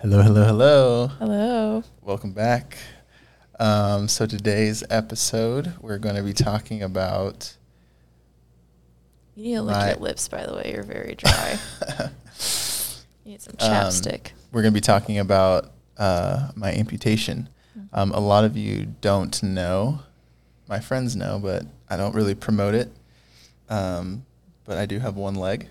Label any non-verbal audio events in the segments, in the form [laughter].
Hello, hello, hello. Hello. Welcome back. Um, so today's episode, we're going to be talking about. You need to lick My- your lips, by the way. You're very dry. [laughs] you need some Um, chapstick. we're going to be talking about uh, my amputation. Mhm. Um, a lot of you don't know. My friends know, but I don't really promote it. Um, but I do have one leg.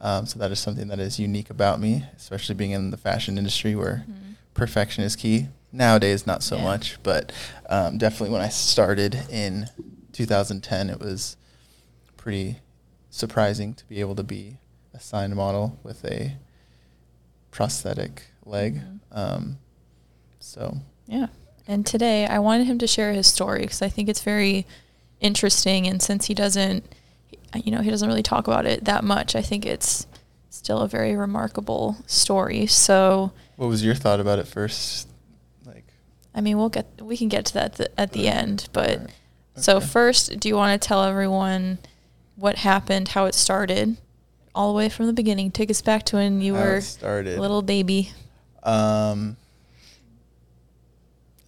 Um, so that is something that is unique about me, especially being in the fashion industry where Mhm. perfection is key. Nowadays, not so Yeah. much, but um, definitely when I started in 2010, it was pretty surprising to be able to be a signed model with a prosthetic leg. Mhm. Um, so, Yeah. And today I wanted him to share his story because I think it's very interesting. And since he doesn't, you know, he doesn't really talk about it that much, I think it's still a very remarkable story. So, what was your thought about it first? Like, I mean, we'll get, we can get to that th- at the end. But Alright. so, first, do you want to tell everyone what happened, how it started, all the way from the beginning? Take us back to when you How were started. a little baby. Um,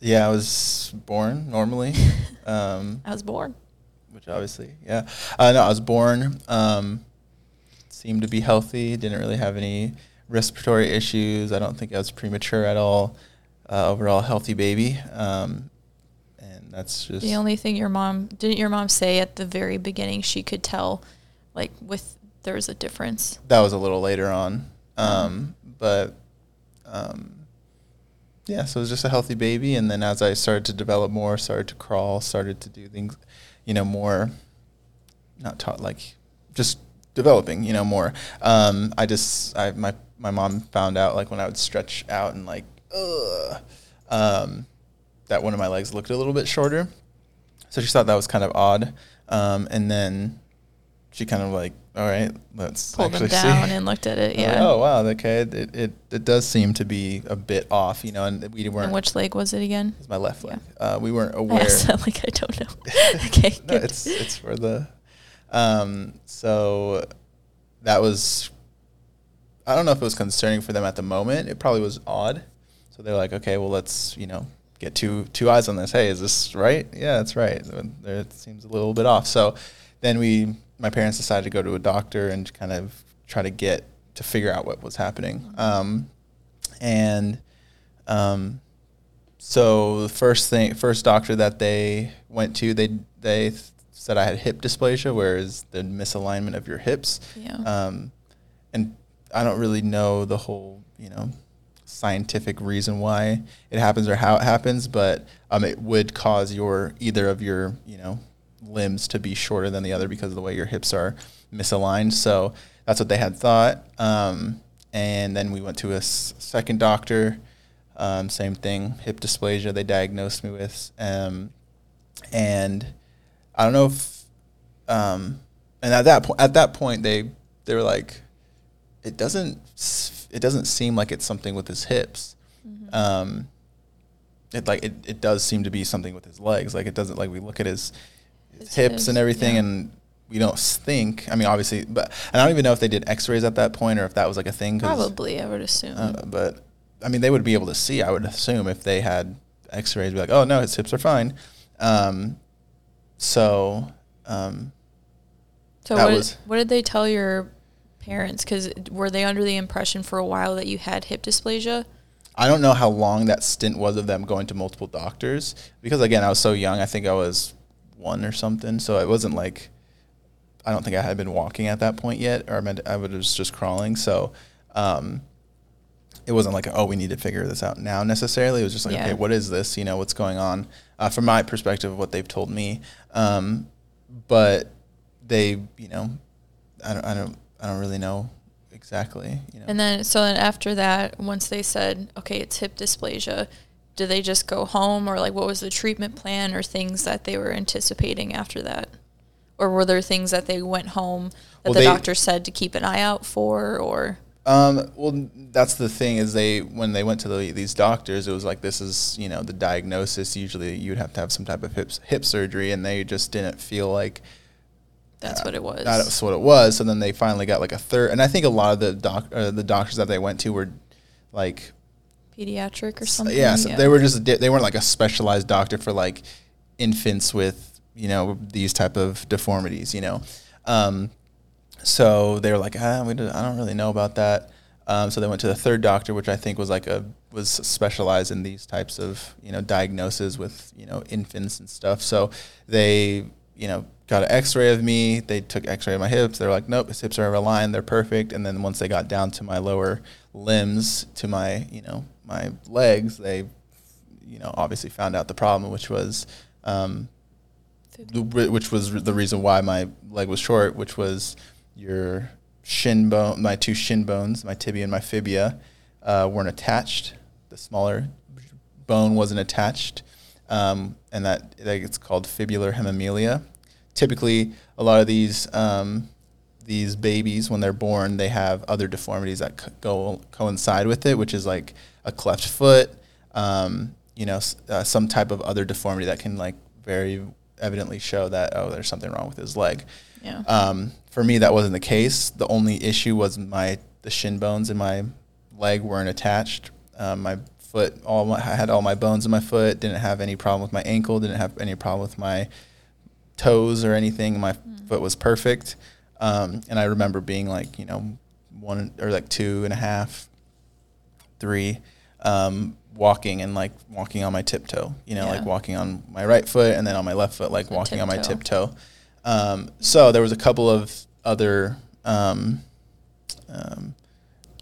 yeah, I was born normally. [laughs] um, I was born. Which obviously, yeah. Uh, no, I was born. Um, seemed to be healthy. Didn't really have any respiratory issues. I don't think I was premature at all. Uh, overall, healthy baby. Um, and that's just The only thing your mom didn't your mom say at the very beginning she could tell, like with there was a difference. that was a little later on. Oh. Um, but um, yeah, so it was just a healthy baby. And then as I started to develop more, started to crawl, started to do things, you know, more, not taught like just developing, you know, more. Um, I just, I, my, my mom found out like when I would stretch out and like, ugh, um, that one of my legs looked a little bit shorter. So she thought that was kind of odd. Um, and then she kind of like, all right, let's Pulled them down see. and looked at it. I [laughs] Yeah. oh wow. Okay. It, it it does seem to be a bit off, you know, and we weren't. and which leg was it again? It's my left leg. Yeah. Uh, we weren't [laughs] I aware. asked that like I don't know. [laughs] okay. no, good. it's it's for the. Um. So, that was. I don't know if it was concerning for them at the moment. It probably was odd. So they're like, okay, well, let's you know get two two eyes on this. Hey, is this right? Yeah, that's right. It seems a little bit off. So then we, my parents decided to go to a doctor and kind of try to get to figure out what was happening. Um, and um, so the first thing, first doctor that they went to, they they th- said I had hip dysplasia, whereas the misalignment of your hips. Yeah. Um, and I don't really know the whole, you know, scientific reason why it happens or how it happens, but um, it would cause your either of your, you know, limbs to be shorter than the other because of the way your hips are misaligned. So that's what they had thought. Um, and then we went to a s- second doctor. Um, same thing, hip dysplasia. They diagnosed me with, um, and I don't know if, um, and at that point, at that point, they they were like, it doesn't it doesn't seem like it's something with his hips. Mhm. Um, it like it, it does seem to be something with his legs. Like it doesn't like we look at his, his His hips hips, and everything, yeah. and we don't think. I mean, obviously, but and I don't even know if they did X-rays at that point or if that was like a thing. 'cause, Probably, I would assume. uh, but I mean, they would be able to see. I would assume if they had X-rays, be like, oh no, his hips are fine. Um, so um, so what, was- what did they tell your parents? Because were they under the impression for a while that you had hip dysplasia? I don't know how long that stint was of them going to multiple doctors because again, I was so young. I think I was one or something, so it wasn't like I don't think I had been walking at that point yet, or I meant I was just crawling. So um, it wasn't like oh we need to figure this out now necessarily. It was just like Yeah. okay, what is this? You know, what's going on? Uh, from my perspective of what they've told me, um, but they, you know, I don't, I don't, I don't really know exactly. You know. And then, so then after that, once they said, okay, it's hip dysplasia, did they just go home or like what was the treatment plan or things that they were anticipating after that? Or were there things that they went home that Well, the they- doctor said to keep an eye out for or? Um, well, that's the thing is they when they went to the, these doctors, it was like this is you know the diagnosis. Usually, you'd have to have some type of hip hip surgery, and they just didn't feel like That's uh, what it was. That's what it was. So then they finally got like a third, and I think a lot of the doc uh, the doctors that they went to were like pediatric or something. Yeah, so they were just di- they weren't like a specialized doctor for like infants with you know these type of deformities. You know, um, so they were like, ah, we I don't really know about that. Um, so they went to the third doctor, which I think was like a was specialized in these types of you know diagnoses with you know infants and stuff. So they you know got an X-ray of me. They took X-ray of my hips. They're like, nope, his hips are aligned. They're perfect. And then once they got down to my lower limbs, to my you know my legs, they you know obviously found out the problem, which was um, the which was the reason why my leg was short, which was your shin bone, my two shin bones, my tibia and my fibia, uh, weren't attached. The smaller bone wasn't attached, um, and that, that it's called fibular hemimelia. Typically, a lot of these um, these babies, when they're born, they have other deformities that co- go coincide with it, which is like a cleft foot, um, you know, uh, some type of other deformity that can like very evidently show that oh, there's something wrong with his leg. Yeah. Um, for me, that wasn't the case. The only issue was my the shin bones in my leg weren't attached. Um, my foot, all my, I had all my bones in my foot. Didn't have any problem with my ankle. Didn't have any problem with my toes or anything. My foot was perfect. Um, and I remember being like, you know, one or like two and a half, three, um, walking and like walking on my tiptoe, you know, like walking on my right foot and then on my left foot, like walking on my tiptoe. Um, so there was a couple of other, um, um,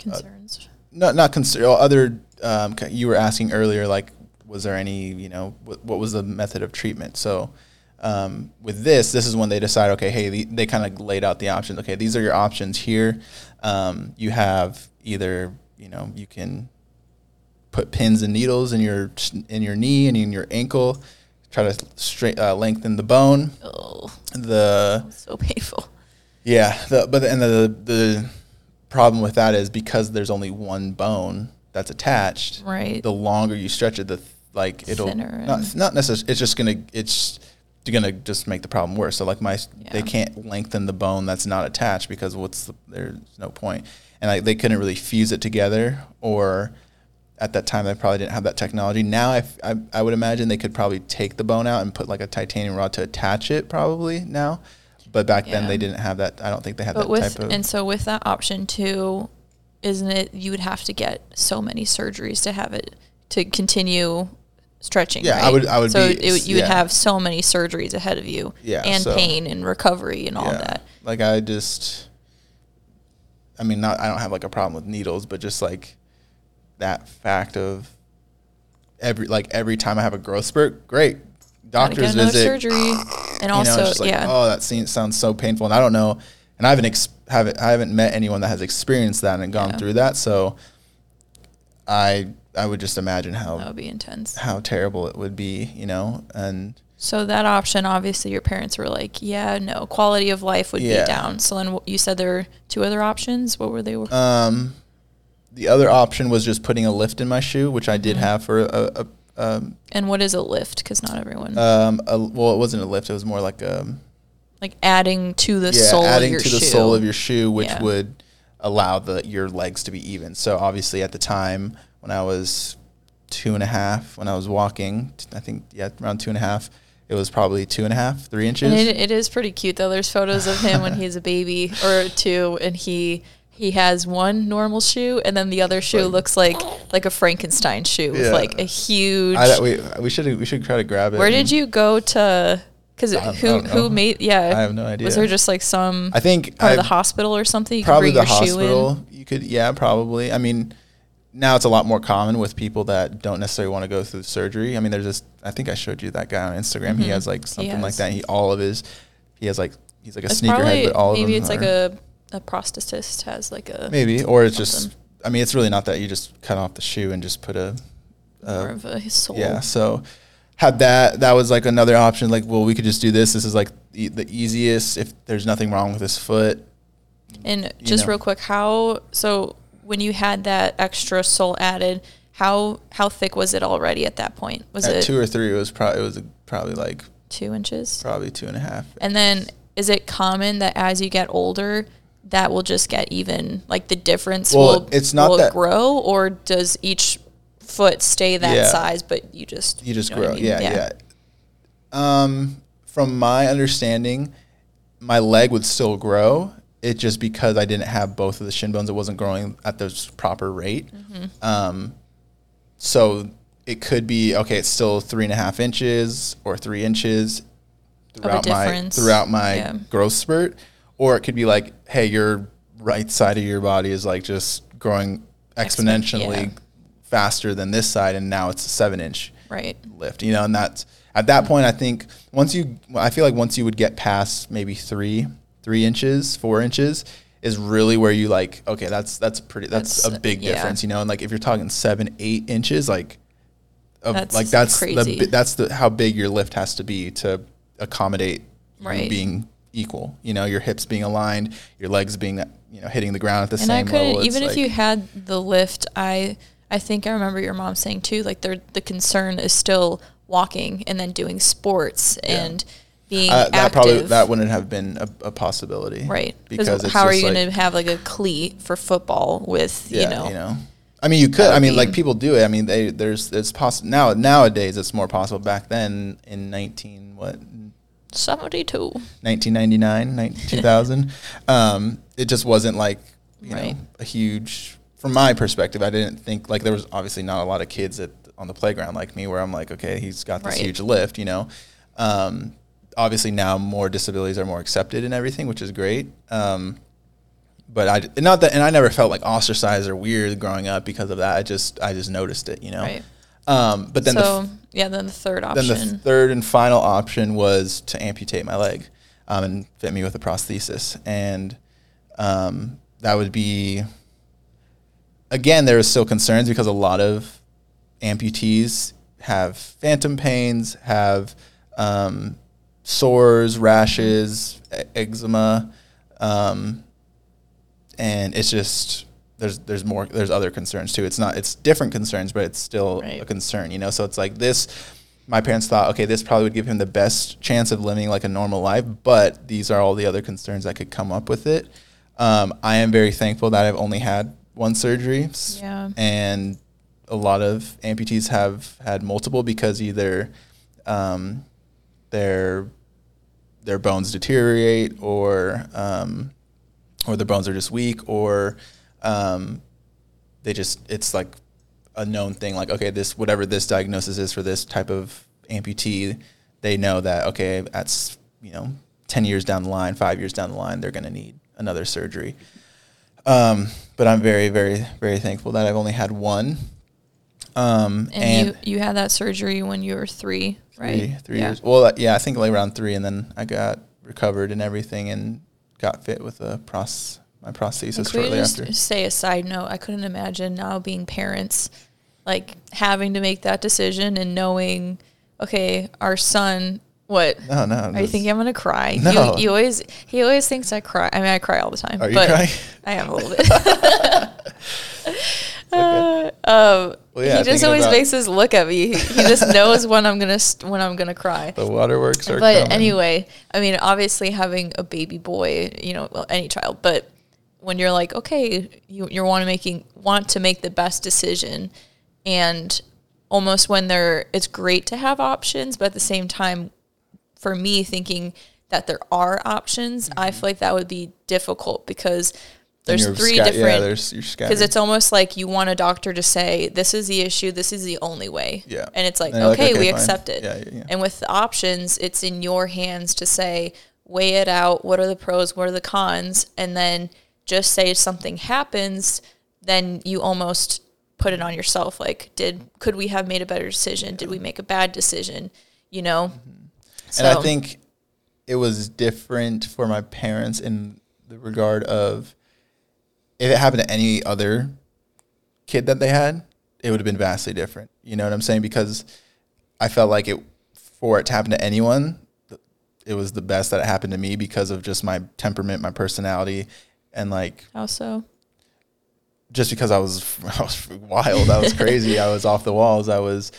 Concerns. not not consider other. Um, you were asking earlier, like, was there any, you know, what, what was the method of treatment? So um, with this, this is when they decide, okay, hey, the, they kind of laid out the options. Okay, these are your options here. Um, you have either, you know, you can put pins and needles in your in your knee and in your ankle, try to straight uh, lengthen the bone. oh, The so painful. yeah, the, but the, and the the problem with that is because there's only one bone that's attached. Right. The longer you stretch it, the th- like it'll Thinner not not necessarily. It's just gonna it's you're gonna just make the problem worse. So like my they can't lengthen the bone that's not attached because what's the, there's no point. And like they couldn't really fuse it together or. At that time, they probably didn't have that technology. Now, I, I, I would imagine they could probably take the bone out and put like a titanium rod to attach it. Probably now, but back then they didn't have that. I don't think they had But that with type of. and so with that option too, isn't it you would have to get so many surgeries to have it to continue stretching? Yeah, I would- I would So be- it, you would have so many surgeries ahead of you. Yeah, And so- pain and recovery and all yeah. that. Like I just, I mean, not I don't have like a problem with needles, but just like that fact of every like every time I have a growth spurt, great doctor's visit. surgery. And know, also, just like, yeah. oh, that seems, sounds so painful, and I don't know, and I haven't ex- haven't I haven't met anyone that has experienced that and gone Yeah. through that, so I I would just imagine how that would be intense. how terrible it would be, you know, and So that option, obviously, your parents were like, "Yeah, no, quality of life would Yeah. be down." So then you said there were two other options. What were they? Um, the other option was just putting a lift in my shoe, which I did Mhm. have for a, a um, and what is a lift? Because not everyone um, a, well, it wasn't a lift. It was more like a like adding to the yeah, sole adding of your to shoe. the sole of your shoe, which Yeah. would allow the your legs to be even. So obviously, at the time when I was two and a half, when I was walking, t- I think yeah, around two and a half, it was probably two and a half, three inches. And it, it is pretty cute though. There's photos of him when he's a baby or two, and he he has one normal shoe, and then the other shoe Like- looks like like a Frankenstein shoe with like a huge. I, we we should we should try to grab it. where did you go to? Because who who made? Yeah, I have no idea. Was there just like some I think part of the hospital or something? You could probably bring the your shoe in? hospital. You could, yeah, probably. I mean, now it's a lot more common with people that don't necessarily want to go through surgery. I mean, there's this. I think I showed you that guy on Instagram. He Mhm. has like He something like that. He all of his, he has like he's like a It's sneakerhead, but all of maybe it's like a a prosthetist has like a maybe, or it's just. I mean, it's really not that. You just cut off the shoe and just put a. more of a sole. yeah. So had that. That was like another option. Like, well, we could just do this. This is like the, the easiest. If there's nothing wrong with his foot. And just know. real quick, how so when you had that extra sole added, how how thick was it already at that point? Was At it two or three, it was probably it was probably like two inches? probably two and a half. And then is it common that as you get older, that will just get even like the difference Well, will it's not will that- grow or does each foot stay that Yeah. size, but you just You just know grow. I mean? Yeah, yeah. Um, from my understanding, my leg would still grow. It just because I didn't have both of the shin bones, it wasn't growing at the proper rate. Mm-hmm. Um, so it could be okay. It's still three and a half inches or three inches throughout my throughout my Yeah. growth spurt, or it could be like, hey, your right side of your body is like just growing Exponent- exponentially yeah. faster than this side, and now it's a seven inch right. lift, you know, and that's at that point. I think once you, I feel like once you would get past maybe three, three inches, four inches, is really where you like, okay, that's that's pretty, that's, That's- a big yeah. difference, you know, and like if you're talking seven, eight inches, like, of, That's like that's crazy. the that's the how big your lift has to be to accommodate Right. being equal, you know, your hips being aligned, your legs being you know hitting the ground at the and same I couldn't level. It's even if you had the lift. I I think I remember your mom saying too. Like the the concern is still walking and then doing sports Yeah. and being uh, that active. probably that wouldn't have been a, a possibility, right Because it's how are you like- going to have like a cleat for football with you know? I mean, you could. I mean, like people do it. I mean, they there's it's possible now. Nowadays, it's more possible. Back then, in nineteen what 72 1999, 19, 2000, [laughs] um, it just wasn't like you Right. know a huge. From my perspective, I didn't think like there was obviously not a lot of kids at on the playground like me, where I'm like, okay, he's got this Right. huge lift, you know. Um, obviously now more disabilities are more accepted and everything, which is great. Um, but I not that, and I never felt like ostracized or weird growing up because of that. I just I just noticed it, you know. right Um, but then the f- yeah then the third option. then the third and final option was to amputate my leg um, and fit me with a prosthesis, and um, that would be again there was still concerns because a lot of amputees have phantom pains, have um, sores, rashes, e- eczema, um, and it's just there's there's more there's other concerns too. It's not it's different concerns, but it's still Right. a concern, you know. So it's like this. My parents thought, okay, this probably would give him the best chance of living like a normal life, but these are all the other concerns that could come up with it. Um, I am very thankful that I've only had one surgery, Yeah. and a lot of amputees have had multiple because either um, their their bones deteriorate or um, or their bones are just weak or um, they just it's like a known thing like okay this whatever this diagnosis is for this type of amputee they know that okay that's you know 10 years down the line 5 years down the line they're going to need another surgery. Um, but i'm very very very thankful that i've only had one um, and, you you had that surgery when you were three right three, three yeah. years. Well, yeah, I think like around three, and then I got recovered and everything, and got fit with a pros my prosthesis And shortly just after. say a side note? I couldn't imagine now being parents, like having to make that decision and knowing, okay, our son. What No, no. are you thinking? I'm gonna cry. No. You, you always he always thinks I cry. I mean, I cry all the time. Are you but crying? I am a little bit. [laughs] [laughs] [laughs] Uh, um, Well, yeah, he just always makes us look at me. He, he just [laughs] knows when I'm gonna st- when I'm gonna cry. The waterworks are But coming. anyway, I mean, obviously having a baby boy, you know, well, any child, but when you're like, okay, you you want to making want to make the best decision, and almost when there, it's great to have options, but at the same time, for me, thinking that there are options, I feel like that would be difficult because there's three different because it's almost like you want a doctor to say this is the issue this is the only way. Yeah. and it's like And you're like, okay, okay, we fine. accept it. Yeah, yeah, yeah. and with the options it's in your hands to say weigh it out what are the pros what are the cons? And then just say if something happens then you almost put it on yourself like did could we have made a better decision? Did we make a bad decision? You know? Mm-hmm. And I think it was different for my parents in the regard of if it happened to any other kid that they had, it would have been vastly different. You know what I'm saying? Because I felt like it for it to happen to anyone, it was the best that it happened to me because of just my temperament, my personality, and like how so just because I was [laughs] I was wild, I was crazy, I was off the walls, I was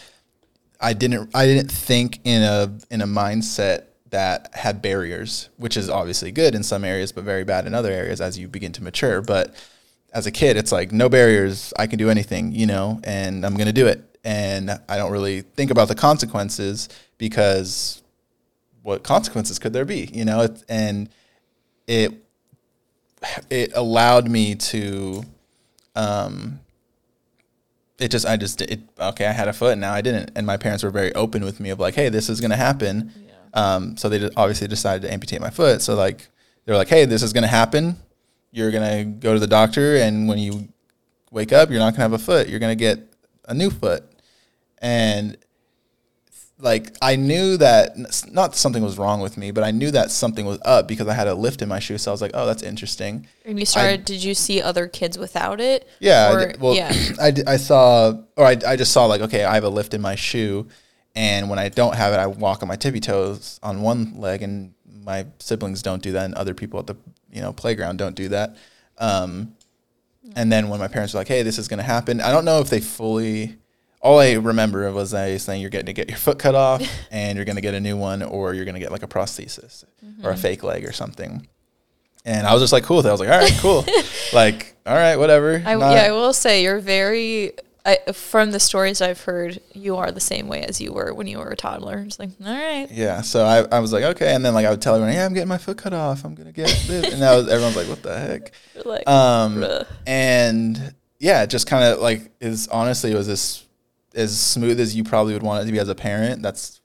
I didn't I didn't think in a in a mindset that had barriers, which is obviously good in some areas but very bad in other areas as you begin to mature, but as a kid, it's like no barriers. I can do anything, you know, and I'm gonna do it. And I don't really think about the consequences because what consequences could there be, you know? It, and it it allowed me to um it just I just it okay I had a foot and now I didn't and my parents were very open with me of like hey this is gonna happen um so they obviously decided to amputate my foot so like they're like hey this is gonna happen you're gonna go to the doctor and when you wake up you're not gonna have a foot you're gonna get a new foot and like I knew that not something was wrong with me, but I knew that something was up because I had a lift in my shoe. So I was like, oh, that's interesting. And you started, did you see other kids without it? Yeah. I did- well, yeah. [clears throat] I, I saw, or I, I just saw like, okay, I have a lift in my shoe. And when I don't have it, I walk on my tippy toes on one leg and my siblings don't do that. And other people at the, you know, playground don't do that. Um, and then when my parents were like, hey, this is going to happen. I don't know if they fully, all I remember was they saying you're getting to get your foot cut off [laughs] and you're going to get a new one or you're going to get like a prosthesis or a fake leg or something. And I was just like, cool. I was like, all right, cool. [laughs] like, all right, whatever. I, Not- yeah, I will say you're very. I, from the stories I've heard, you are the same way as you were when you were a toddler. It's like, all right, Yeah, so I, I was like, okay, and then like I would tell everyone, yeah, I'm getting my foot cut off. I'm gonna get this, and that was everyone's like, what the heck? [laughs] Like, Um, bruh. and yeah, just kind of like is honestly it was this as smooth as you probably would want it to be as a parent. That's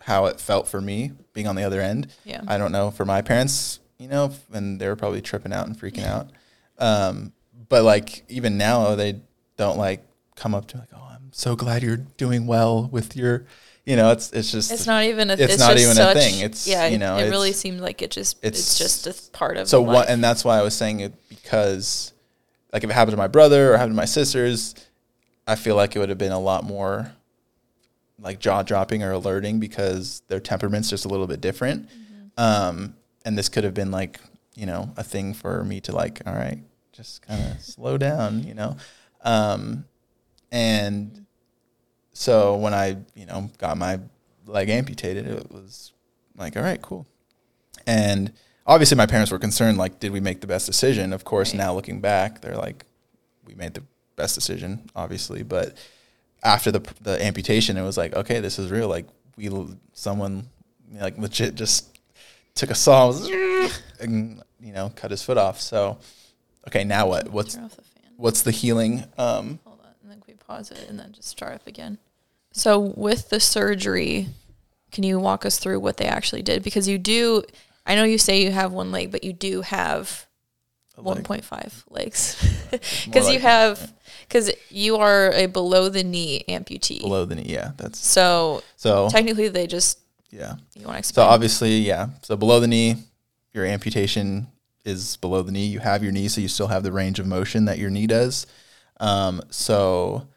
how it felt for me being on the other end. Yeah. I don't know for my parents, you know, and they were probably tripping out and freaking out. Um, but like even now, they don't like come up to like, oh, I'm so glad you're doing well with your, you know, it's it's just it's not even a. it's It's, not even a thing. It's, yeah. you know, it really seemed like it just. It's, it's- just a part of. so what and that's why i was saying it because like if it happened to my brother or happened to my sisters i feel like it would have been a lot more like jaw dropping or alerting because their temperament's just a little bit different um and this could have been like you know a thing for me to like all right just kind of slow down you know um and so when i you know got my leg amputated it was like all right cool. And obviously my parents were concerned like did we make the best decision? Of course Right. now looking back they're like we made the best decision obviously. But after the the amputation it was like okay this is real. Like we someone like legit just took a saw [laughs] and you know cut his foot off. So okay now what? What's the what's the healing um Hold on, and then we pause it and then just start up again. So with the surgery, can you walk us through what they actually did? Because you do, I know you say you have one leg, but you do have one point five legs, [laughs] [laughs] because you have, because you are a below the knee amputee. below the knee yeah that's So so technically, they just yeah you want to explain? So obviously, yeah. So below the knee, your amputation is below the knee. You have your knee, so you still have the range of motion that your knee does. Um, so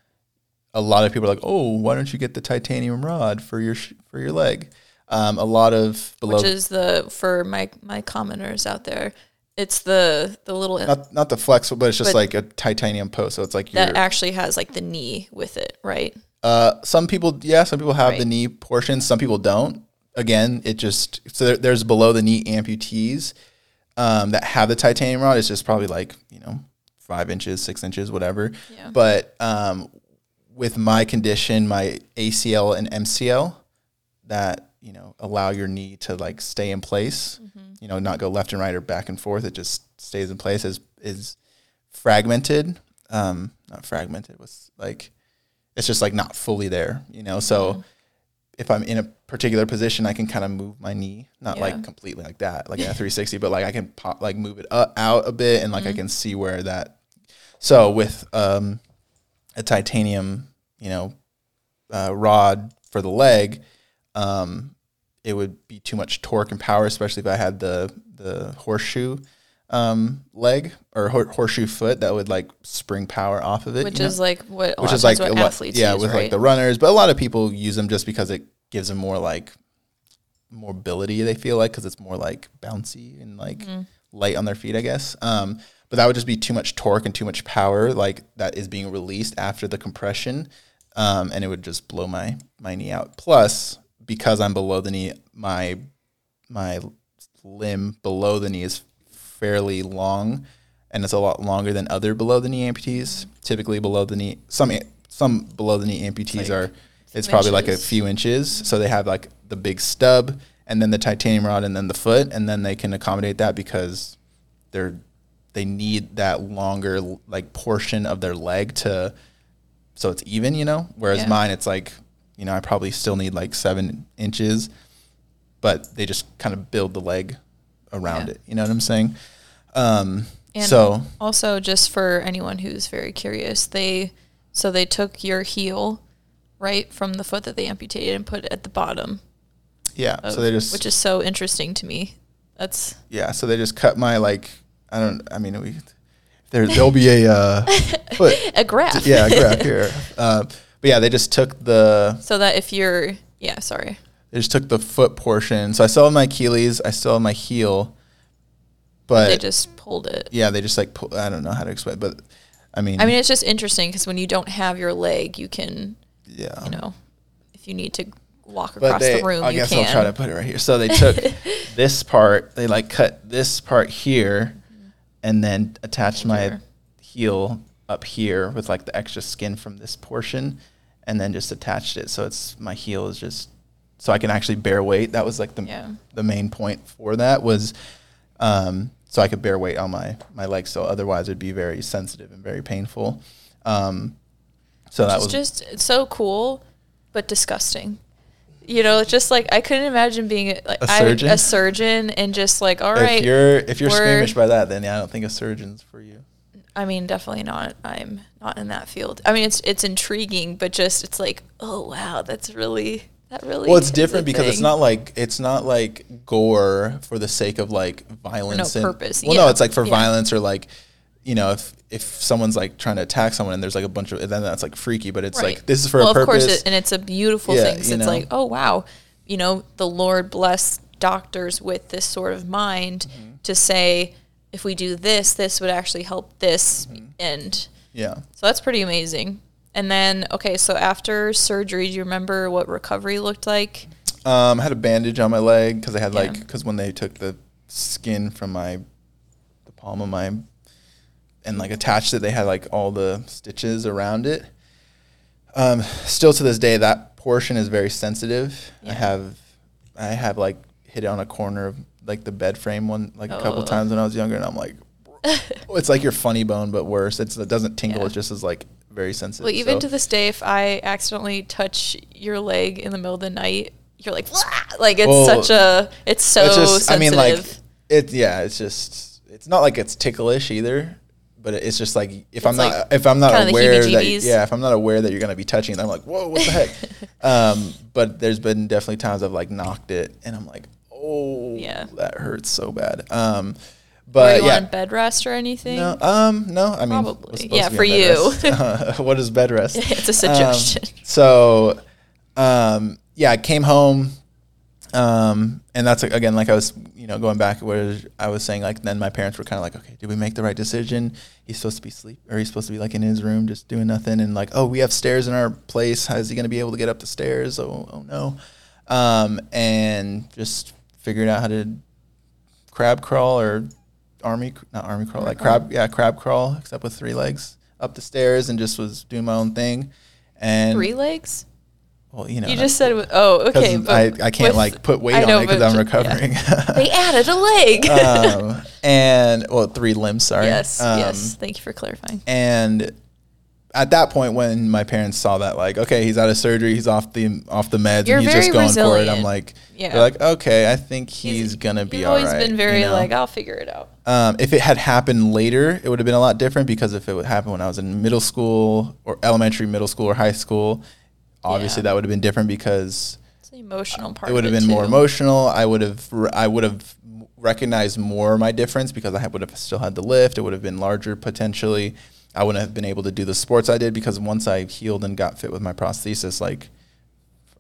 a lot of people are like, "Oh, why don't you get the titanium rod for your sh- for your leg?" Um, a lot of below, which is the for my my commenters out there. It's the the little not not the flexible, but it's just But- like a titanium post. So it's like that actually has like the knee with it, right? Uh, some people, yeah, some people have the knee portion. Some people don't. Again, it just so there, there's below the knee amputees um, that have the titanium rod. It's just probably like you know five inches, six inches, whatever. Yeah. But um, with my condition, my ACL and MCL, that you know allow your knee to like stay in place. You know, not go left and right or back and forth. It just stays in place. is is fragmented. Um, not fragmented. Was like it's just like not fully there, you know. So if I'm in a particular position, I can kind of move my knee, not Yeah. like completely like that, like a [laughs] 360, but like I can pop, like move it up, out a bit, and like I can see where that. So with um, a titanium, you know, uh, rod for the leg, um, it would be too much torque and power, especially if I had the the horseshoe um, leg or hor- horseshoe foot that would like spring power off of it, Which you know? is like what which is like what athletes yeah, use, with right? like the runners. But a lot of people use them just because it gives them more like mobility. They feel like because it's more like bouncy and like Mm-hmm. light on their feet, I guess. Um, but that would just be too much torque and too much power, like that is being released after the compression, um, and it would just blow my my knee out. Plus, because I'm below the knee, my my limb below the knee is fairly long and it's a lot longer than other below the knee amputees. Typically, below the knee, some some below the knee amputees like are it's probably like a few inches. So they have like the big stub and then the titanium rod and then the foot, and then they can accommodate that because they're they need that longer like portion of their leg to so it's even, you know. Whereas Yeah. mine, it's like you know I probably still need like seven inches, but they just kind of build the leg around Yeah. it. You know what I'm saying? Um, And so also just for anyone who's very curious, they so they took your heel right from the foot that they amputated and put it at the bottom. yeah, Of, so they just which is so interesting to me. That's yeah, so they just cut my like I don't I mean we there there'll be a uh, [laughs] foot a graph. yeah a graph here, [laughs] uh, but yeah they just took the so that if you're yeah, sorry. they just took the foot portion. So I still have my Achilles, I still have my heel, but they just pulled it. yeah they just like pull, I don't know how to explain, but I mean I mean, it's just interesting because when you don't have your leg, you can, yeah you know, if you need to walk but across they, the room, I guess can. I'll try to put it right here. So they took [laughs] this part, they like cut this part here, and then attached my heel up here with like the extra skin from this portion, and then just attached it. So it's my heel is just so I can actually bear weight. That was like the Yeah. the main point for that was. Um, so I could bear weight on my my legs. So otherwise, it'd be very sensitive and very painful. Um, so that was just so cool, but disgusting. You know, it's just like I couldn't imagine being a- like A I- surgeon? a surgeon, and just like all right. if you're if you're squeamish by that, then yeah, I don't think a surgeon's for you. I mean, definitely not. I'm not in that field. I mean, it's it's intriguing, but just it's like, oh wow, that's really that really. Well, it's different because it's not like it's not like gore for the sake of like violence and purpose. Well, Yeah. no, it's like for Yeah. violence or like you know if if someone's like trying to attack someone and there's like a bunch of then that's like freaky. But it's Right. like this is for well, a purpose. Well, of course, it, and it's a beautiful Yeah, thing. it's know. like, oh wow, you know, the Lord bless doctors with this sort of mind Mm-hmm. to say, if we do this, this would actually help this, Mm-hmm. and yeah. so that's pretty amazing. And then, okay, so after surgery, do you remember what recovery looked like? Um, I had a bandage on my leg because I had Yeah. like because when they took the skin from my the palm of my and like attached it, they had like all the stitches around it. Um, still to this day, that portion is very sensitive. I have I have like hit it on a corner of like the bed frame one like a couple Oh. times when I was younger, and I'm like, [laughs] it's like your funny bone but worse. It's it doesn't tingle. Yeah. It's just as like very sensitive. Well, even So- to this day, if I accidentally touch your leg in the middle of the night, you're like, "Wah!" like it's Well, such a, it's so it's just, sensitive. I mean, like it. Yeah, it's just. It's not like it's ticklish either, but it's just like if I'm It's not if I'm not aware that yeah if I'm not aware that you're gonna be touching it, I'm like whoa what the heck. [laughs] um, but there's been definitely times I've like knocked it and I'm like oh Yeah. that hurts so bad. Um, Were but you yeah. on bed rest or anything? no, um, no. I mean, Probably. Yeah, for you. rest. [laughs] what is bed rest? [laughs] It's a Um, suggestion. so, um, yeah, I came home, um, and that's again like I was, you know, going back where I was saying like then my parents were kind of like, okay, did we make the right decision? He's supposed to be sleep, or he's supposed to be like in his room just doing nothing, and like, oh, we have stairs in our place. How is he going to be able to get up the stairs? Oh, oh no, um, and just figured out how to crab crawl or army not army crawl like crab yeah crab crawl except with three legs up the stairs and just was doing my own thing and Three legs? Well you know you just said, oh, okay. but I, I can't with- like put weight I on know, it because I'm ju- yeah. recovering [laughs] [laughs] They added a leg. um, and well three limbs sorry yes, um, yes. Thank you for clarifying. and at that point when my parents saw that like okay he's out of surgery he's off the off the meds You're and he's just going for it. I'm like Yeah. they're like okay I think he's, gonna be You've always been very you know? like, I'll figure it out. Um, if it had happened later, it would have been a lot different because if it would happen when I was in middle school or elementary, middle school, or high school, obviously Yeah. that would have been different because It's the emotional part. it would have been more emotional. I would have I would have recognized more my difference because I would have still had the lift. It would have been larger potentially. I wouldn't have been able to do the sports I did because once I healed and got fit with my prosthesis, like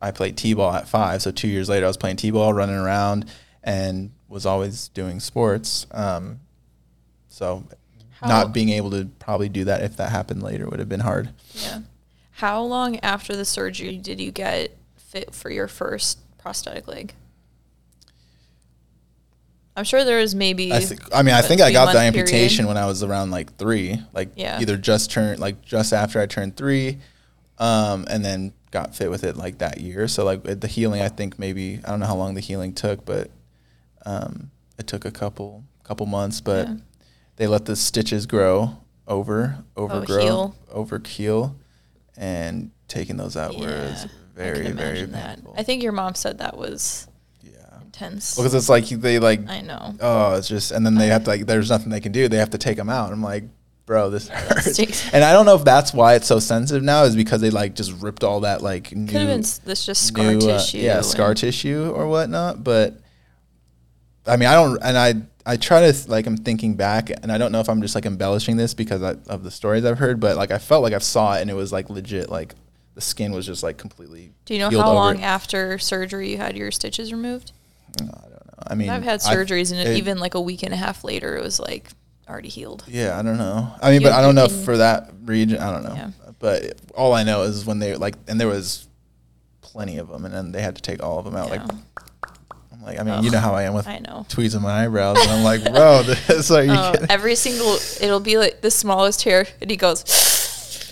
I played t-ball at five. So two years later, I was playing t-ball, running around, and was always doing sports. Um, so How- not being able to probably do that if that happened later would have been hard. Yeah. How long after the surgery did you get fit for your first prosthetic leg? I'm sure there was maybe. I think. I mean, I think I got the amputation period. when I was around like three, like Yeah. either just turned, like just after I turned three, um, and then got fit with it like that year. So like the healing, I think maybe I don't know how long the healing took, but um, it took a couple couple months. But Yeah. they let the stitches grow over, overgrow, heal. over heal, and taking those out was very very that. I think your mom said that was yeah, intense. because it's like they like I know. oh, it's just, and then they have to like, there's nothing they can do. They have to take them out. I'm like, bro, this hurts. And I don't know if that's why it's so sensitive now, is because they like just ripped all that like new, Could have been this just scar new, uh, tissue. yeah, scar tissue or whatnot. But I mean, I don't, and I, I try to like, I'm thinking back, and I don't know if I'm just like embellishing this because I, of the stories I've heard, but like I felt like I saw it, and it was like legit, like the skin was just like completely. Do you know how long it. after surgery you had your stitches removed? Mm, I don't know. I mean, I've had surgeries, and it- even like a week and a half later, it was like already healed. Yeah, I don't know. I mean, You- but I don't know for that region. I don't know. Yeah. But all I know is when they like, and there was plenty of them, and then they had to take all of them out. Like, Yeah. I'm like, I mean, you know how I am with I know. tweezing my eyebrows, and I'm like, bro, [laughs] this you Oh, every single, it'll be like the smallest hair, and he goes. [sighs]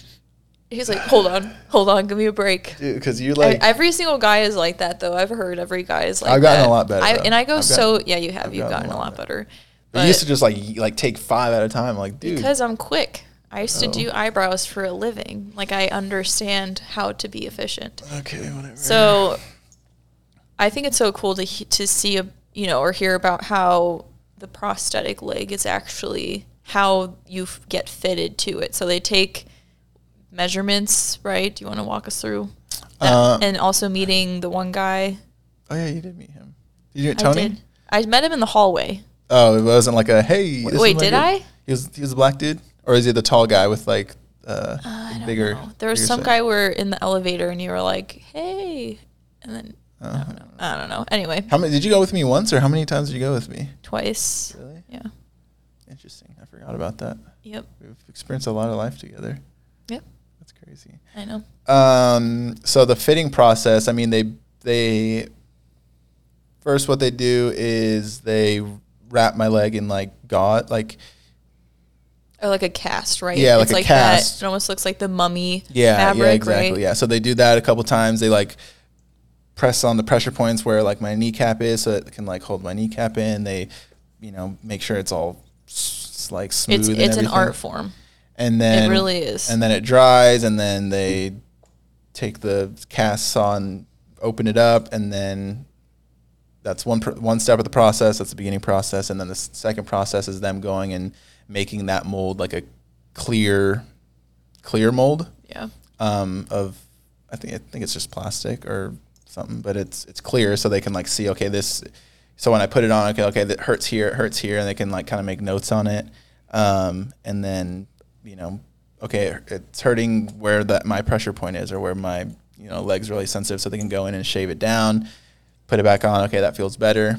He's like, hold on, hold on, give me a break. Because you I- like, every single guy is like that, though. I've heard every guy is like I've gotten that. a lot better, I, and I go I've so gotten- yeah, you have. I've You've gotten gotten a lot better. you used to just like like take five at a time. Like, dude, because I'm quick. I used to Oh. do eyebrows for a living. Like I understand how to be efficient. okay, whatever. So I think it's so cool to to see a you know or hear about how the prosthetic leg is actually how you f- get fitted to it. So they take measurements, right? Do you want to walk us through that? Uh, and also meeting the one guy. oh yeah, you did meet him. Did you meet I Tony? did. I met him in the hallway. Oh, it wasn't like a hey. this is Wait, did. I? He was he was a black dude, or is he the tall guy with like uh, I don't bigger? know. There was some set? guy where in the elevator and you were like, "Hey," and then I don't know. I don't know. Anyway, How many did you go with me once, or how many times did you go with me? twice. Really Yeah. interesting. I forgot about that. Yep. We've experienced a lot of life together. Yep. That's crazy. I know. Um, so the fitting process. I mean, they they first what they do is they wrap my leg in like gauze, like Or like a cast, right? Yeah, like it's a like cast. That. It almost looks like the mummy Yeah, fabric, yeah, exactly. right? Yeah, so they do that a couple times. They like press on the pressure points where like my kneecap is, so it can like hold my kneecap in. They, you know, make sure it's all s- like smooth. It's and it's an art form. and then it really is. And then it dries, and then they take the casts on, open it up, and then that's one pr- one step of the process. That's the beginning process, and then the s- second process is them going and making that mold like a clear, clear mold yeah. um, of I think I think it's just plastic or something, but it's it's clear so they can like see okay this. So when I put it on, okay, okay, that hurts here, it hurts here, and they can like kind of make notes on it, um, and then you know, okay, it's hurting where that my pressure point is or where my you know legs really sensitive, so they can go in and shave it down, put it back on. Okay, that feels better,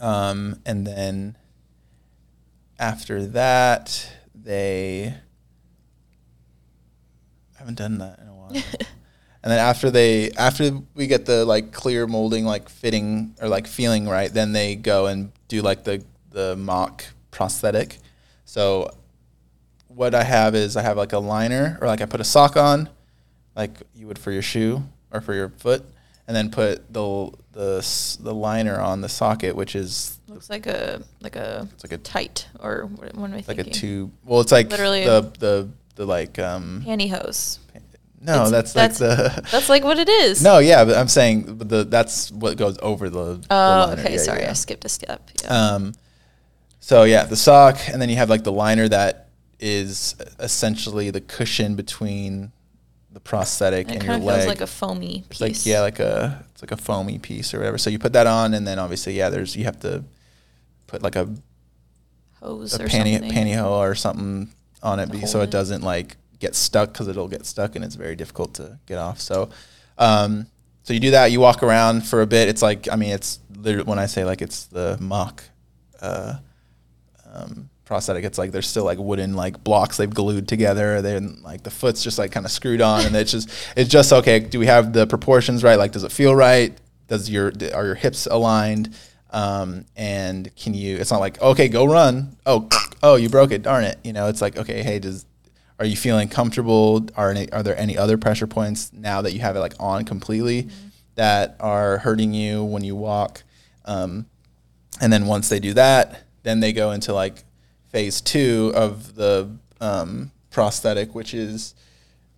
um, and then after that they I haven't done that in a while. [laughs] and then after they after we get the like clear molding like fitting or like feeling right, then they go and do like the the mock prosthetic. So what I have is I have like a liner or like I put a sock on like you would for your shoe or for your foot and then put the the the liner on the socket which is Looks like a like a it's like a tight or what, what am I think. like thinking? a tube. Well, it's like Literally the the the like um pantyhose. No, that's, that's- like the That's like what it is. No, yeah, but I'm saying the that's what goes over the. the Oh, liner. okay. Yeah, sorry, yeah. I skipped a step. Yeah. Um, so yeah, the sock, and then you have like the liner that is essentially the cushion between the prosthetic it and your kind of leg. feels like a foamy it's piece. like yeah, like a it's like a foamy piece or whatever. So you put that on, and then obviously yeah, there's you have to put like a, hose a or panty something. pantyhose or something on it, be, so it. doesn't like get stuck because it'll get stuck and it's very difficult to get off. So, um, so you do that. You walk around for a bit. It's like I mean, it's literally when I say like it's the mock uh, um, prosthetic. It's like there's still like wooden like blocks they've glued together. Then like the foot's just like kind of screwed on, and it's just it's just okay. Do we have the proportions right? Like, does it feel right? Does your are your hips aligned? Um, and can you? It's not like okay, go run. Oh, [laughs] oh, you broke it. Darn it. You know, it's like okay, hey, does are you feeling comfortable? Are any, are there any other pressure points now that you have it like on completely mm-hmm. that are hurting you when you walk? Um, and then once they do that, then they go into like phase two of the um, prosthetic, which is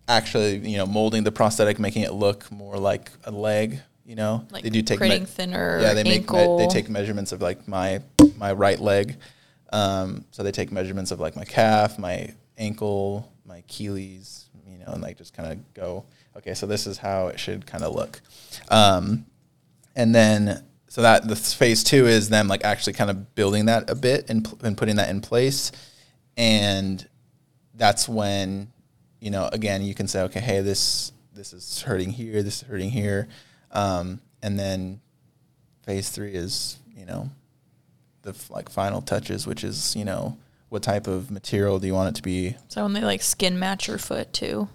actually you know molding the prosthetic, making it look more like a leg. You know, like they do take me- thinner. Yeah, they make me- they take measurements of like my my right leg. Um, so they take measurements of like my calf, my ankle, my Achilles, you know, and like just kind of go, okay, so this is how it should kind of look. Um, and then so that the phase two is them like actually kind of building that a bit and, and putting that in place, and that's when you know again you can say okay, hey, this this is hurting here, this is hurting here, um, and then phase three is you know the like final touches, which is you know what type of material do you want it to be? So when they like skin match your foot too.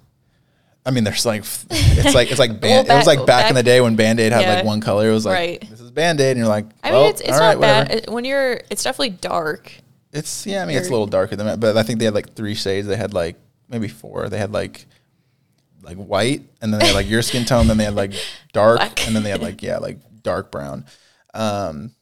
I mean, there's like [laughs] it's like it's like [laughs] band, well, it was like back, back, in the day when Band Aid had yeah, like one color. It was like right. this is Band Aid, and you're like, I well, mean, it's, it's not right, bad it, when you're. It's definitely dark. It's yeah, I mean, it's a little darker than that, but I think they had like three shades. They had like maybe four. They had like like white, and then they had like your skin tone. Then they had like [laughs] dark, Black. and then they had like yeah, like dark brown. Um,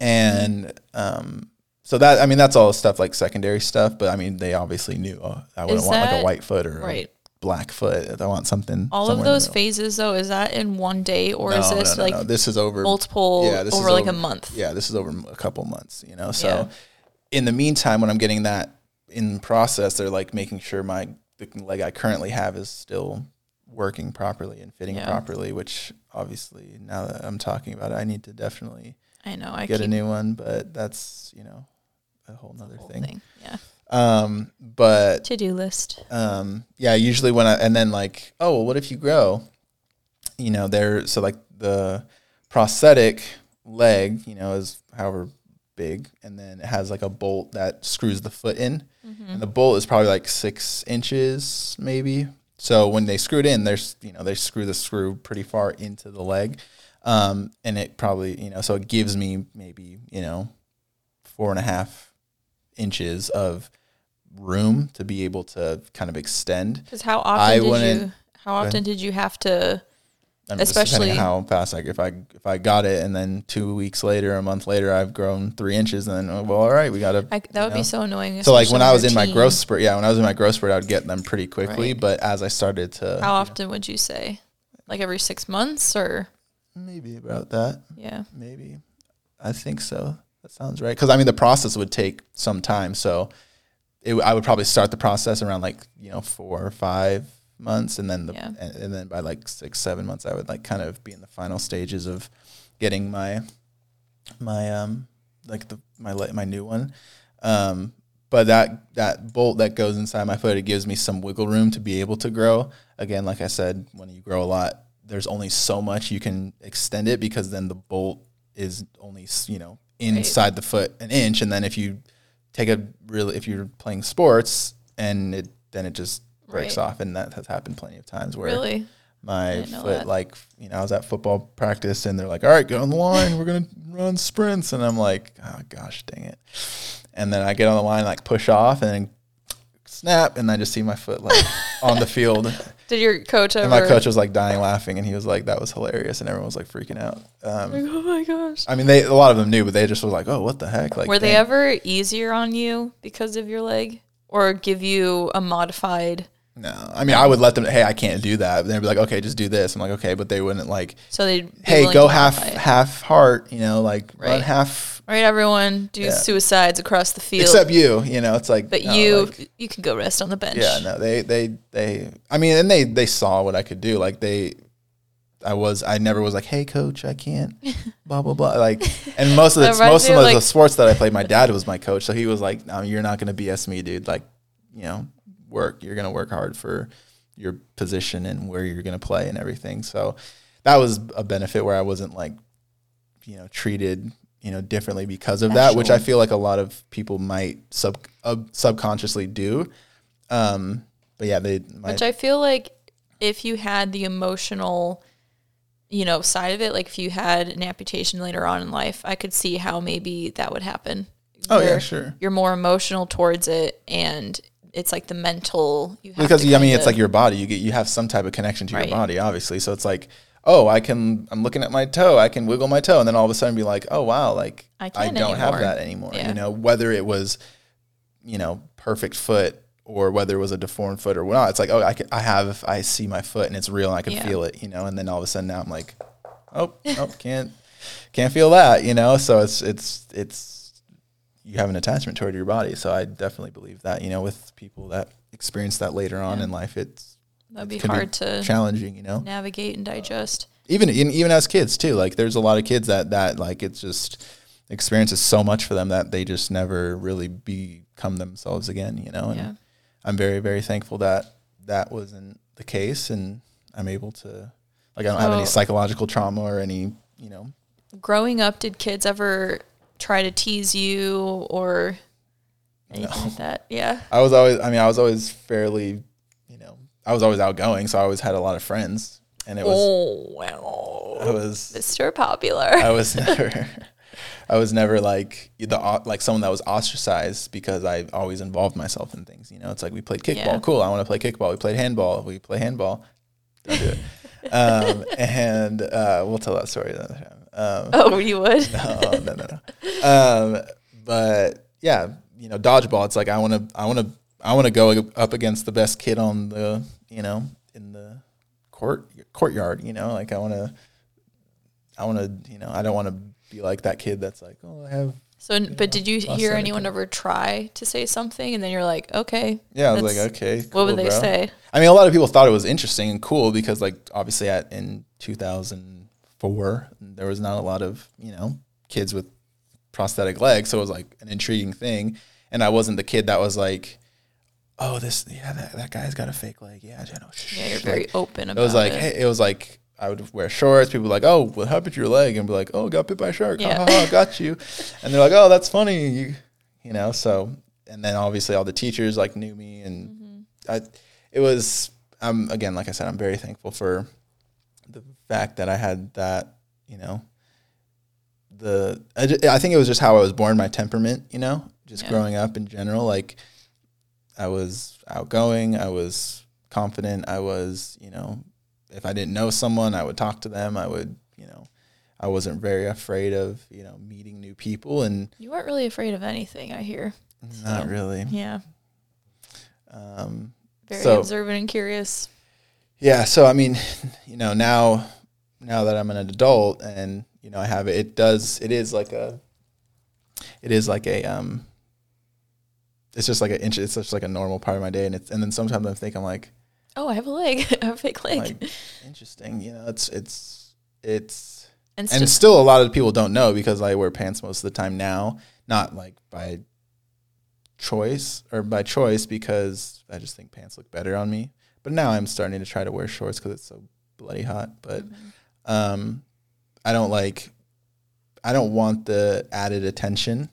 and um, so that I mean that's all stuff like secondary stuff, but I mean they obviously knew oh, I wouldn't want like a white foot or right. black foot. I want something. All of those phases though, is that in one day or no, is this no, no, like this is over multiple? Yeah, this over like over, a month. Yeah, this is over a couple months. You know, so yeah. in the meantime, when I'm getting that in process, they're like making sure my the leg I currently have is still working properly and fitting yeah. properly. Which obviously now that I'm talking about it, I need to definitely. I know I get a new one, but that's you know a whole nother whole thing. thing. Yeah. Um, but to do list. Um, yeah, usually when I and then like, oh, well, what if you grow? You know, there so like the prosthetic leg, you know, is however big, and then it has like a bolt that screws the foot in, mm-hmm. and the bolt is probably like six inches, maybe. So when they screw it in, there's you know they screw the screw pretty far into the leg, um, and it probably you know so it gives me maybe you know four and a half inches of room to be able to kind of extend. Because how often I did you? How often did you have to? I mean, especially how fast like if I if I got it and then two weeks later, a month later, I've grown three inches, and then oh, well, all right, we got to. That would know. be so annoying. So like when I was in my growth spurt, yeah, when I was in my growth spurt, I would get them pretty quickly. Right. But as I started to, how often know, would you say? Like every six months, or maybe about that. Yeah, maybe. I think so. That sounds right. Because I mean, the process would take some time, so it, I would probably start the process around like you know four or five months, and then the yeah. and, and, then by like six seven months, I would like kind of be in the final stages of getting my my um like the my my new one. Um, but that that bolt that goes inside my foot, it gives me some wiggle room to be able to grow. Again, like I said, when you grow a lot, there's only so much you can extend it because then the bolt is only you know inside right. the foot an inch, and then if you take a really if you're playing sports and it then it just breaks right. off, and that has happened plenty of times where really? my foot like you know I was at football practice and they're like, all right, get on the line, we're gonna run sprints, and I'm like, oh gosh, dang it, and then I get on the line like push off and then snap, and I just see my foot like on the field. [laughs] Did your coach ever? And my coach was like dying laughing, and he was like, "That was hilarious," and everyone was like freaking out. Um, like, oh my gosh! I mean, they a lot of them knew, but they just were like, "Oh, what the heck?" Like, were they ever easier on you because of your leg, or give you a modified? No, I mean, I would let them. Hey, I can't do that. They'd be like, okay, just do this. I'm like, okay, but they wouldn't like. So they. Hey, go half half heart. You know, like right. run half all right, everyone, do yeah. suicides across the field. Except you, you know, it's like. But no, you, like, you can go rest on the bench. Yeah, no, they, they, they. I mean, and they, they saw what I could do. Like they, I was, I never was like, hey, coach, I can't, [laughs] blah blah blah. Like, and most of the [laughs] most of like, the sports that I played, my dad was my coach, so he was like, no, you're not gonna BS me, dude. Like, you know, work. You're gonna work hard for your position and where you're gonna play and everything. So that was a benefit where I wasn't like, you know, treated you know differently because of that, which I feel like a lot of people might sub uh, subconsciously do. Um, but yeah, they. Might. Which I feel like if you had the emotional you know, side of it, like if you had an amputation later on in life, I could see how maybe that would happen. Oh, yeah, sure. You're more emotional towards it, and it's like the mental. You have because I mean, it's like your body. You get you have some type of connection to Right. your body, obviously. So it's like, oh, I can. I'm looking at my toe. I can wiggle my toe, and then all of a sudden be like, oh wow, like I I, don't have that anymore. Yeah. You know, whether it was, you know, perfect foot or whether it was a deformed foot or not. It's like, oh, I can, I have. I see my foot and it's real and I can Yeah. feel it. You know, and then all of a sudden now I'm like, oh, oh, can't can't feel that. You know, so it's it's it's you have an attachment toward your body. So I definitely believe that. You know, with people that experience that later on Yeah. in life, it's that'd be can be hard to challenging. You know, navigate and digest. even in, even as kids too. Like there's a lot of kids that that like it's just experiences so much for them that they just never really become themselves again. You know, and Yeah. I'm very very thankful that that wasn't the case, and I'm able to like I don't have any psychological trauma or any you know. Growing up, did kids ever try to tease you or anything No. like that? Yeah. [laughs] I was always I mean I was always fairly you know I was always outgoing, so I always had a lot of friends, and it was oh wow, I was Mr. Popular. I was [laughs] never, I was never like the like someone that was ostracized because I always involved myself in things. You know, it's like we played kickball, Yeah. cool. I want to play kickball. We played handball. We play handball. Don't do it. um, [laughs] and uh, we'll tell that story another time. Um, oh, you would. no, no, no, no. Um, but yeah, you know, dodgeball. It's like I want to, I want to, I want to go up against the best kid on the, you know, in the court courtyard. You know, like I want to, I want to, you know, I don't want to be like that kid that's like, oh, I have. So, but did you hear anyone ever try to say something, and then you're like, okay, Yeah, I was like, okay. what would they bro. say? I mean, a lot of people thought it was interesting and cool because, like, obviously, at in 2004, there was not a lot of you know kids with prosthetic leg. so it was like an intriguing thing. And I wasn't the kid that was like, "Oh, this, yeah, that, that guy's got a fake leg." Yeah, I know. Yeah, you're Like, very open about it was like, it. hey, it was like I would wear shorts. People were like, "Oh, what happened to your leg?" And be like, "Oh, got bit by a shark. Yeah. Ha, ha, ha, got you." And they're like, "Oh, that's funny." You, you know. So, and then obviously all the teachers like knew me, and Mm-hmm. I, it was. Um, again, like I said, I'm very thankful for the fact that I had that. You know, the I, ju- I think it was just how I was born, my temperament. You know, just Yeah. growing up in general, like I was outgoing, I was confident, I was, you know, if I didn't know someone, I would talk to them. I would, you know, I wasn't very afraid of, you know, meeting new people and You weren't really afraid of anything, I hear. not So, really. Yeah. Um, Very So- observant and curious. yeah. So, I mean, [laughs] you know, now, now that I'm an adult and, you know, I have it, it does, it is like a, it is like a, um, it's just like an inch- it's just like a normal part of my day. And it's, and then sometimes I think I'm like, Oh, I have a leg. [laughs] I have a fake leg. like interesting, you know, it's, it's, it's, and and still a lot of people don't know because I wear pants most of the time now, not like by choice or by choice because I just think pants look better on me. But now I'm starting to try to wear shorts because it's so bloody hot. But Mhm. um, I don't like, I don't want the added attention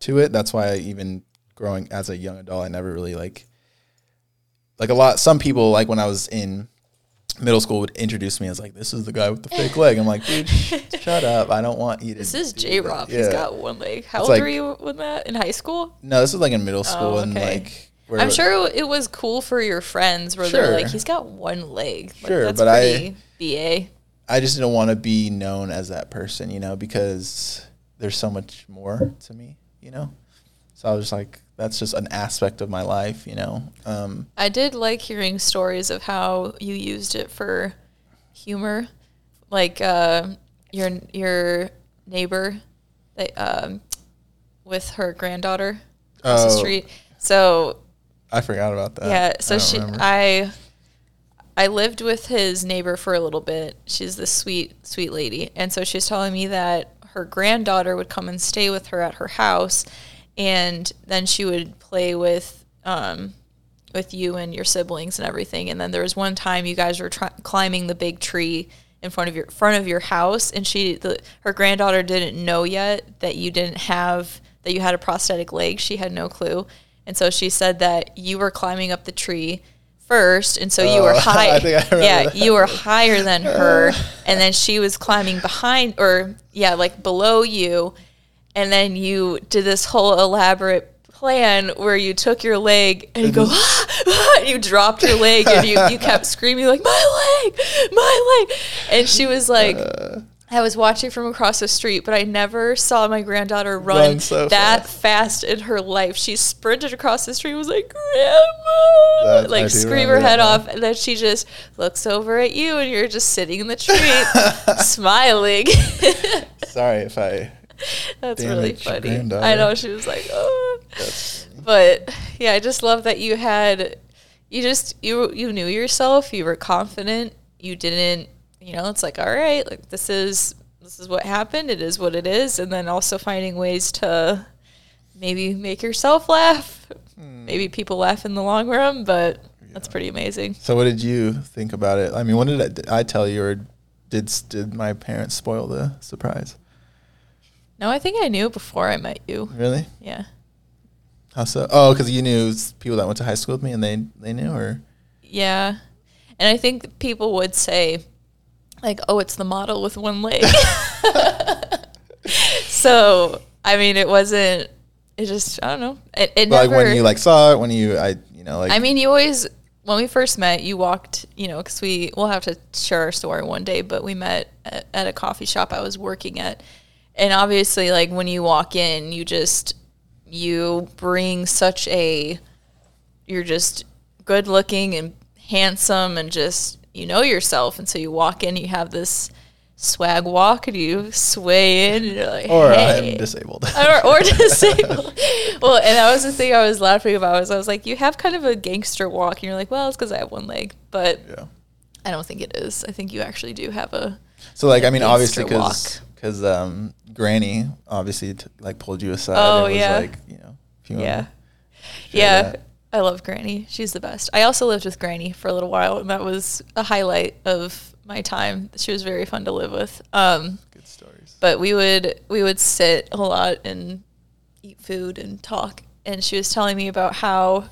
to it. That's why I even growing as a young adult, I never really like, like a lot. Some people like when I was in middle school would introduce me as like, this is the guy with the fake leg. I'm like, dude, [laughs] sh- shut up. I don't want you to. This is Jay that." Rob. Yeah. He's got one leg. How It's old like- were you when that? In high school? No, this was like in middle school Oh, and okay. like. where- I'm sure it was cool for your friends where they're like, he's got one leg. Like, Sure, that's but I- pretty BA. I just don't want to be known as that person, you know, because there's so much more to me, you know. So I was just like, that's just an aspect of my life, you know. Um, I did like hearing stories of how you used it for humor, like uh, your your neighbor, that, um, with her granddaughter across the Oh. street. So I forgot about that. yeah, so don't she remember. I I lived with his neighbor for a little bit. She's this sweet sweet lady, and so she's telling me that her granddaughter would come and stay with her at her house, and then she would play with um with you and your siblings and everything. And then there was one time you guys were climbing the big tree in front of your front of your house, and she the, her granddaughter didn't know yet that you didn't have that you had a prosthetic leg. She had no clue, and so she said that you were climbing up the tree, first, and so you were Oh, high. [laughs] I think I remember yeah, that. you were higher than her, and then she was climbing behind, or yeah, like below you, and then you did this whole elaborate plan where you took your leg and you go, "Ah, [gasps] you dropped your leg and you, you kept [laughs] screaming like my leg, my leg, and she was like. Uh. I was watching from across the street, but I never saw my granddaughter run, Run so that fast. fast in her life. She sprinted across the street, and was like "Grandma," That- like scream her head off, and then she just looks over at you, and you're just sitting in the tree, [laughs] smiling. [laughs] Sorry if I. [laughs] That's really funny. I know she was like, oh. That's. But yeah, I just love that you had, you just you you knew yourself. You were confident. You didn't, you know. It's like, all right, like this is this is what happened. It is what it is. And then also finding ways to maybe make yourself laugh. Hmm. Maybe people laugh in the long run, but that's pretty amazing. So, what did you think about it? I mean, when did I, did I tell you, or did did my parents spoil the surprise? No, I think I knew before I met you. Really? Yeah. How so? Oh, because you knew people that went to high school with me, and they they knew, or Yeah. And I think people would say, like, oh, it's the model with one leg. [laughs] [laughs] so, I mean, it wasn't, it just, I don't know. It, it like when you like saw it, when you I you know like I mean, you always, when we first met, you walked, you know, because we, we'll have to share our story one day, but we met at, at a coffee shop I was working at. And obviously, like, when you walk in, you just, you bring such a, you're just good looking and handsome and just you know yourself and so you walk in you have this swag walk and you sway in and you're like or hey. I'm disabled. or, or [laughs] disabled well and that was the thing i was laughing about was i was like you have kind of a gangster walk and you're like well it's because i have one leg but yeah. i don't think it is i think you actually do have a So like I mean, obviously because because um Granny obviously t- like pulled you aside. Oh, and was yeah. like you know if you yeah yeah that. I love granny. She's the best. I also lived with granny for a little while and that was a highlight of my time. She was very fun to live with. Um good stories. but we would we would sit a lot and eat food and talk. And she was telling me about how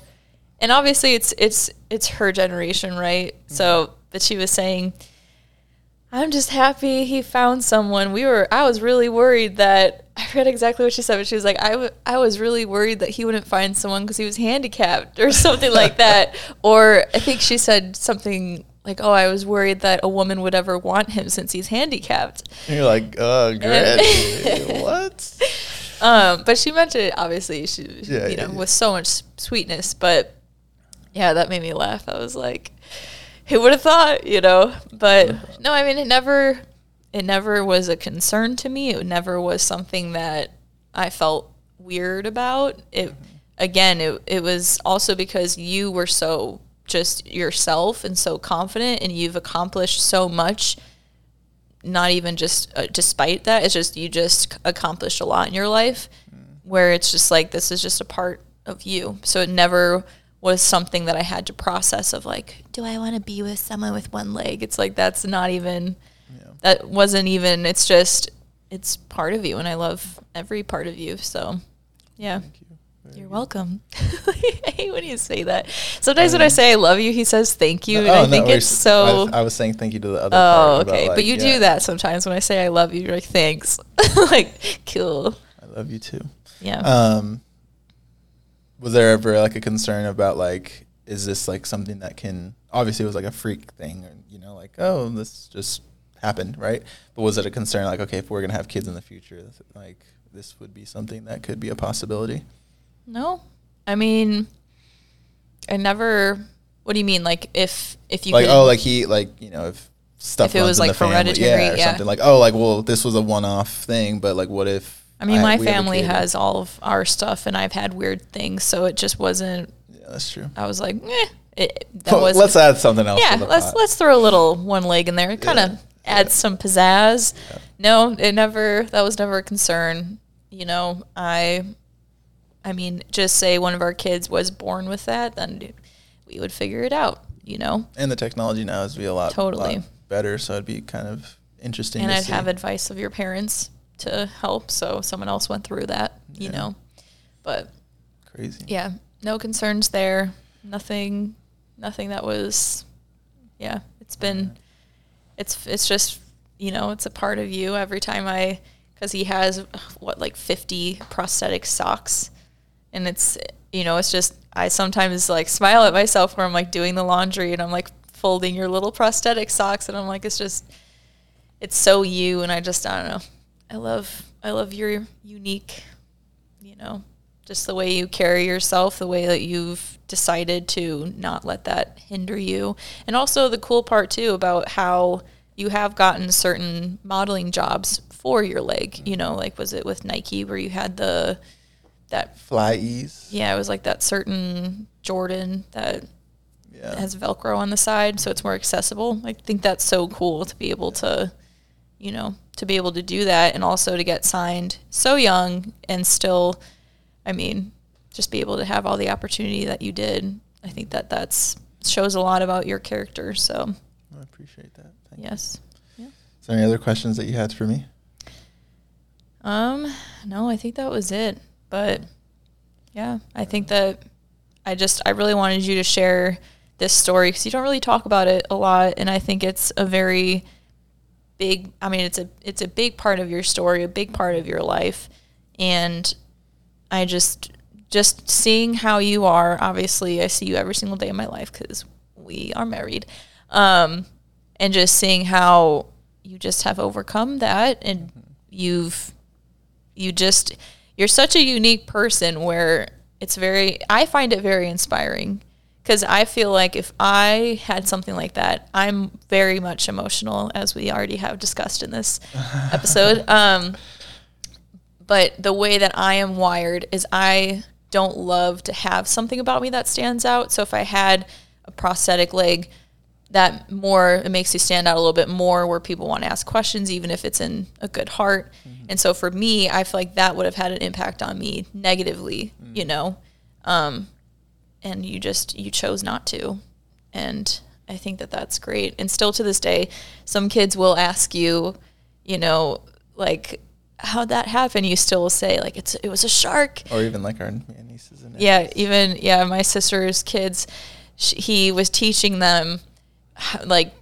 and obviously it's it's it's her generation right? So but she was saying i'm just happy he found someone we were i was really worried that i read exactly what she said but she was like i, w- I was really worried that he wouldn't find someone because he was handicapped or [laughs] something like that or i think she said something like oh i was worried that a woman would ever want him since he's handicapped And you're like, oh, Granny, [laughs] what? Um, but she mentioned it obviously she Yeah, you yeah, know yeah. with so much sweetness, but yeah, that made me laugh. I was like, who would have thought, you know? But no, I mean it never it never was a concern to me. It never was something that I felt weird about. It again, it it was also because you were so just yourself and so confident and you've accomplished so much not even just uh, despite that it's just you just accomplished a lot in your life where it's just like this is just a part of you so it never was something that i had to process of like do i want to be with someone with one leg it's like that's not even Yeah. that wasn't even it's just it's part of you and i love every part of you so yeah Thank you. Very you're welcome. [laughs] I hate when you say that. Sometimes when I say I love you, he says thank you, and Oh, I no, think it's so. I, I was saying thank you to the other. Oh, part okay. like, but you yeah, do that sometimes when I say I love you. You're like, thanks. [laughs] like, cool. I love you too. Yeah. Um, was there ever like a concern about like, is this like something that can? Obviously, it was like a freak thing, or you know, like oh, this just happened, right? But was it a concern like, okay, if we're gonna have kids in the future, like this would be something that could be a possibility? no, I mean, I never. What do you mean? Like, if if you like could, oh, like he like you know if stuff If it was, in like, hereditary, yeah, or yeah. something like oh, like well, this was a one-off thing, but like what if? I mean, my have a family kid? has all of our stuff, and I've had weird things, so it just wasn't. Yeah, that's true. I was like, eh. It, that was let's add something else. yeah to the let's pot. let's throw a little one leg in there it kind of Yeah. adds some pizzazz no it never that was never a concern you know i i mean just say one of our kids was born with that then we would figure it out you know and the technology now is be a lot Totally. lot better. So it'd be kind of interesting. and i'd see. have advice of your parents to help so someone else went through that you Yeah. know but crazy. yeah no concerns there nothing nothing that was, yeah, it's been, it's, it's just, you know, it's a part of you every time I, cause he has what, like 50 prosthetic socks and it's, you know, it's just, I sometimes like smile at myself where I'm like doing the laundry and I'm like folding your little prosthetic socks and I'm like, it's just, it's so you. And I just, I don't know. I love, I love your unique, you know, just the way you carry yourself, the way that you've decided to not let that hinder you. And also the cool part too about how you have gotten certain modeling jobs for your leg, you mm-hmm. know, like was it with Nike where you had the that FlyEase. yeah, it was like that certain Jordan that Yeah. has Velcro on the side, so it's more accessible. I think that's so cool to be able to, you know, to be able to do that and also to get signed so young and still, I mean, just be able to have all the opportunity that you did. I think that that's shows a lot about your character. So I appreciate that. Thank you. yes, yeah. Is there any other questions that you had for me? Um, no, I think that was it. But yeah, I think that I just I really wanted you to share this story because you don't really talk about it a lot, and I think it's a very big. I mean, it's a it's a big part of your story, a big part of your life, and I just just seeing how you are. Obviously, I see you every single day of my life because we are married, um, and just seeing how you just have overcome that, and you've you just you're such a unique person where it's very I find it very inspiring because I feel like if I had something like that, I'm very much emotional as we already have discussed in this [laughs] episode. Um, but the way that I am wired is I don't love to have something about me that stands out. So if I had a prosthetic leg, that more it makes you stand out a little bit more where people want to ask questions even if it's in a good heart and so for me i feel like that would have had an impact on me negatively you know um, and you just you chose not to. And i think that that's great. And still to this day some kids will ask you you know like how'd that happen? You still say like it's it was a shark. Or even like our nieces and yeah even yeah my sister's kids sh he was teaching them like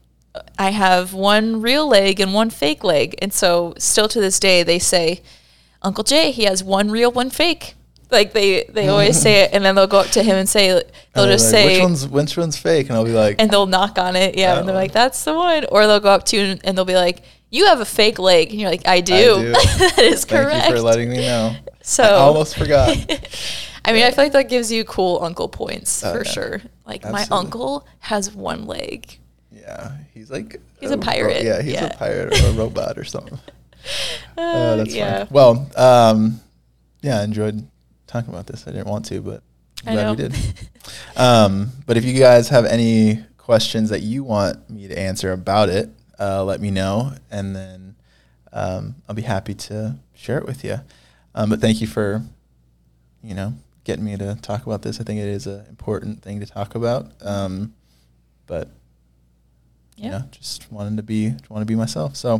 i have one real leg and one fake leg. And so still to this day they say uncle jay he has one real one fake like they they always say it and then they'll go up to him and say they'll And just like, say which one's which one's fake, and I'll be like, and they'll knock on it yeah and they're one. like that's the one or they'll go up to you and they'll be like you have a fake leg and you're like i do, do. [laughs] that is Thank correct Thank you for letting me know. so I almost forgot. [laughs] I mean, I feel like that gives you cool uncle points Oh, for yeah. sure. Like my uncle has one leg. Yeah, he's like He's a pirate, yeah, he's yeah. a pirate or a [laughs] robot or something. Uh, Uh, that's yeah. fine. Well, um, yeah, I enjoyed talking about this. I didn't want to, but I'm glad we did. [laughs] um, but if you guys have any questions that you want me to answer about it, uh, let me know, and then um, I'll be happy to share it with you. Um, but thank you for, you know, getting me to talk about this. I think it is an important thing to talk about. Um, but Yeah. you know, just wanted to be want to be myself. So,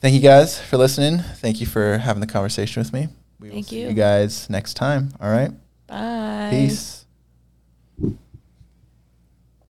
thank you guys for listening. Thank you for having the conversation with me. We will Thank see you. you guys next time. All right. Bye. Peace.